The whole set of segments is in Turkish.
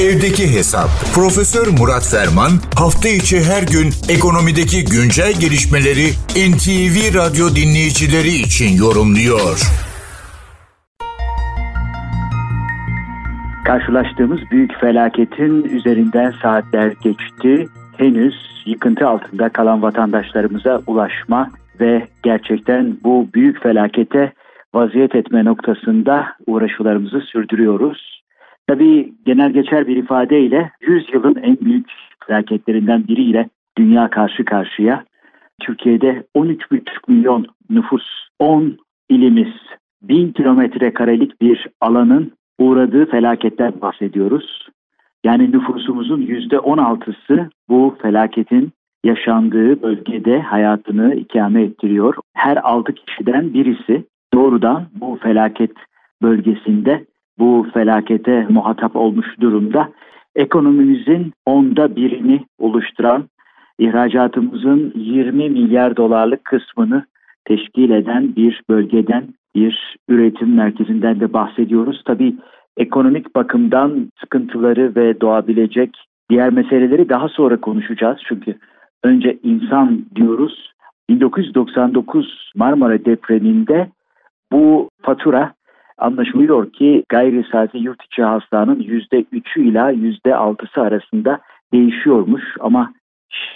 Evdeki Hesap. Profesör Murat Ferman hafta içi her gün ekonomideki güncel gelişmeleri NTV Radyo dinleyicileri için yorumluyor. Karşılaştığımız büyük felaketin üzerinden saatler geçti. Henüz yıkıntı altında kalan vatandaşlarımıza ulaşma ve gerçekten bu büyük felakete vaziyet etme noktasında uğraşılarımızı sürdürüyoruz. Tabii genel geçer bir ifadeyle 100 yılın en büyük felaketlerinden biriyle dünya karşı karşıya. Türkiye'de 13,5 milyon nüfus, 10 ilimiz, 1000 kilometre karelik bir alanın uğradığı felaketler bahsediyoruz. Yani nüfusumuzun %16'sı bu felaketin yaşandığı bölgede hayatını ikame ettiriyor. Her 6 kişiden birisi doğrudan bu felaket bölgesinde bu felakete muhatap olmuş durumda. Ekonomimizin onda birini oluşturan ihracatımızın 20 milyar dolarlık kısmını teşkil eden bir bölgeden bir üretim merkezinden de bahsediyoruz. Tabii ekonomik bakımdan sıkıntıları ve doğabilecek diğer meseleleri daha sonra konuşacağız. Çünkü önce insan diyoruz. 1999 Marmara depreminde bu fatura anlaşılıyor ki gayri saati yurt içi hastanın %3'ü ila %6'sı arasında değişiyormuş ama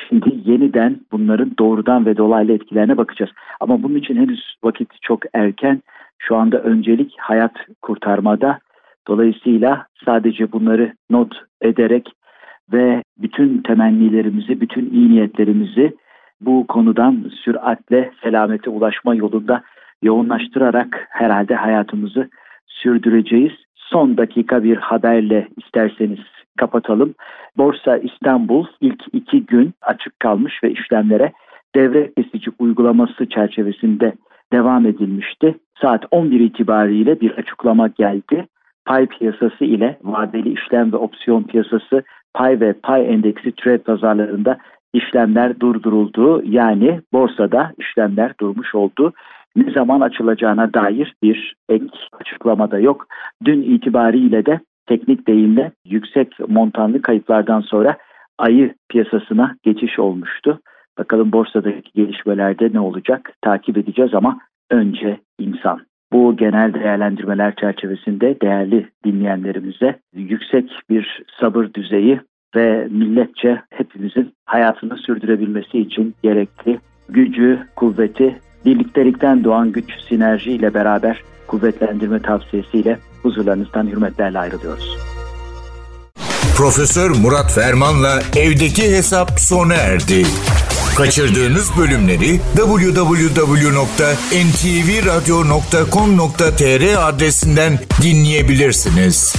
şimdi yeniden bunların doğrudan ve dolaylı etkilerine bakacağız. Ama bunun için henüz vakit çok erken. Şu anda öncelik hayat kurtarmada. Dolayısıyla sadece bunları not ederek ve bütün temennilerimizi, bütün iyi niyetlerimizi bu konudan süratle selamete ulaşma yolunda yoğunlaştırarak herhalde hayatımızı sürdüreceğiz. Son dakika bir haberle isterseniz kapatalım. Borsa İstanbul ilk iki gün açık kalmış ve işlemlere devre kesici uygulaması çerçevesinde devam edilmişti. Saat 11 itibariyle bir açıklama geldi. Pay piyasası ile vadeli işlem ve opsiyon piyasası pay ve pay endeksi trade pazarlarında işlemler durduruldu. Yani borsada işlemler durmuş oldu ne zaman açılacağına dair bir ek açıklama da yok. Dün itibariyle de teknik deyimle yüksek montanlı kayıplardan sonra ayı piyasasına geçiş olmuştu. Bakalım borsadaki gelişmelerde ne olacak takip edeceğiz ama önce insan. Bu genel değerlendirmeler çerçevesinde değerli dinleyenlerimize yüksek bir sabır düzeyi ve milletçe hepimizin hayatını sürdürebilmesi için gerekli gücü, kuvveti birliktelikten doğan güç sinerji ile beraber kuvvetlendirme tavsiyesiyle huzurlarınızdan hürmetlerle ayrılıyoruz. Profesör Murat Ferman'la evdeki hesap sona erdi. Kaçırdığınız bölümleri www.ntvradio.com.tr adresinden dinleyebilirsiniz.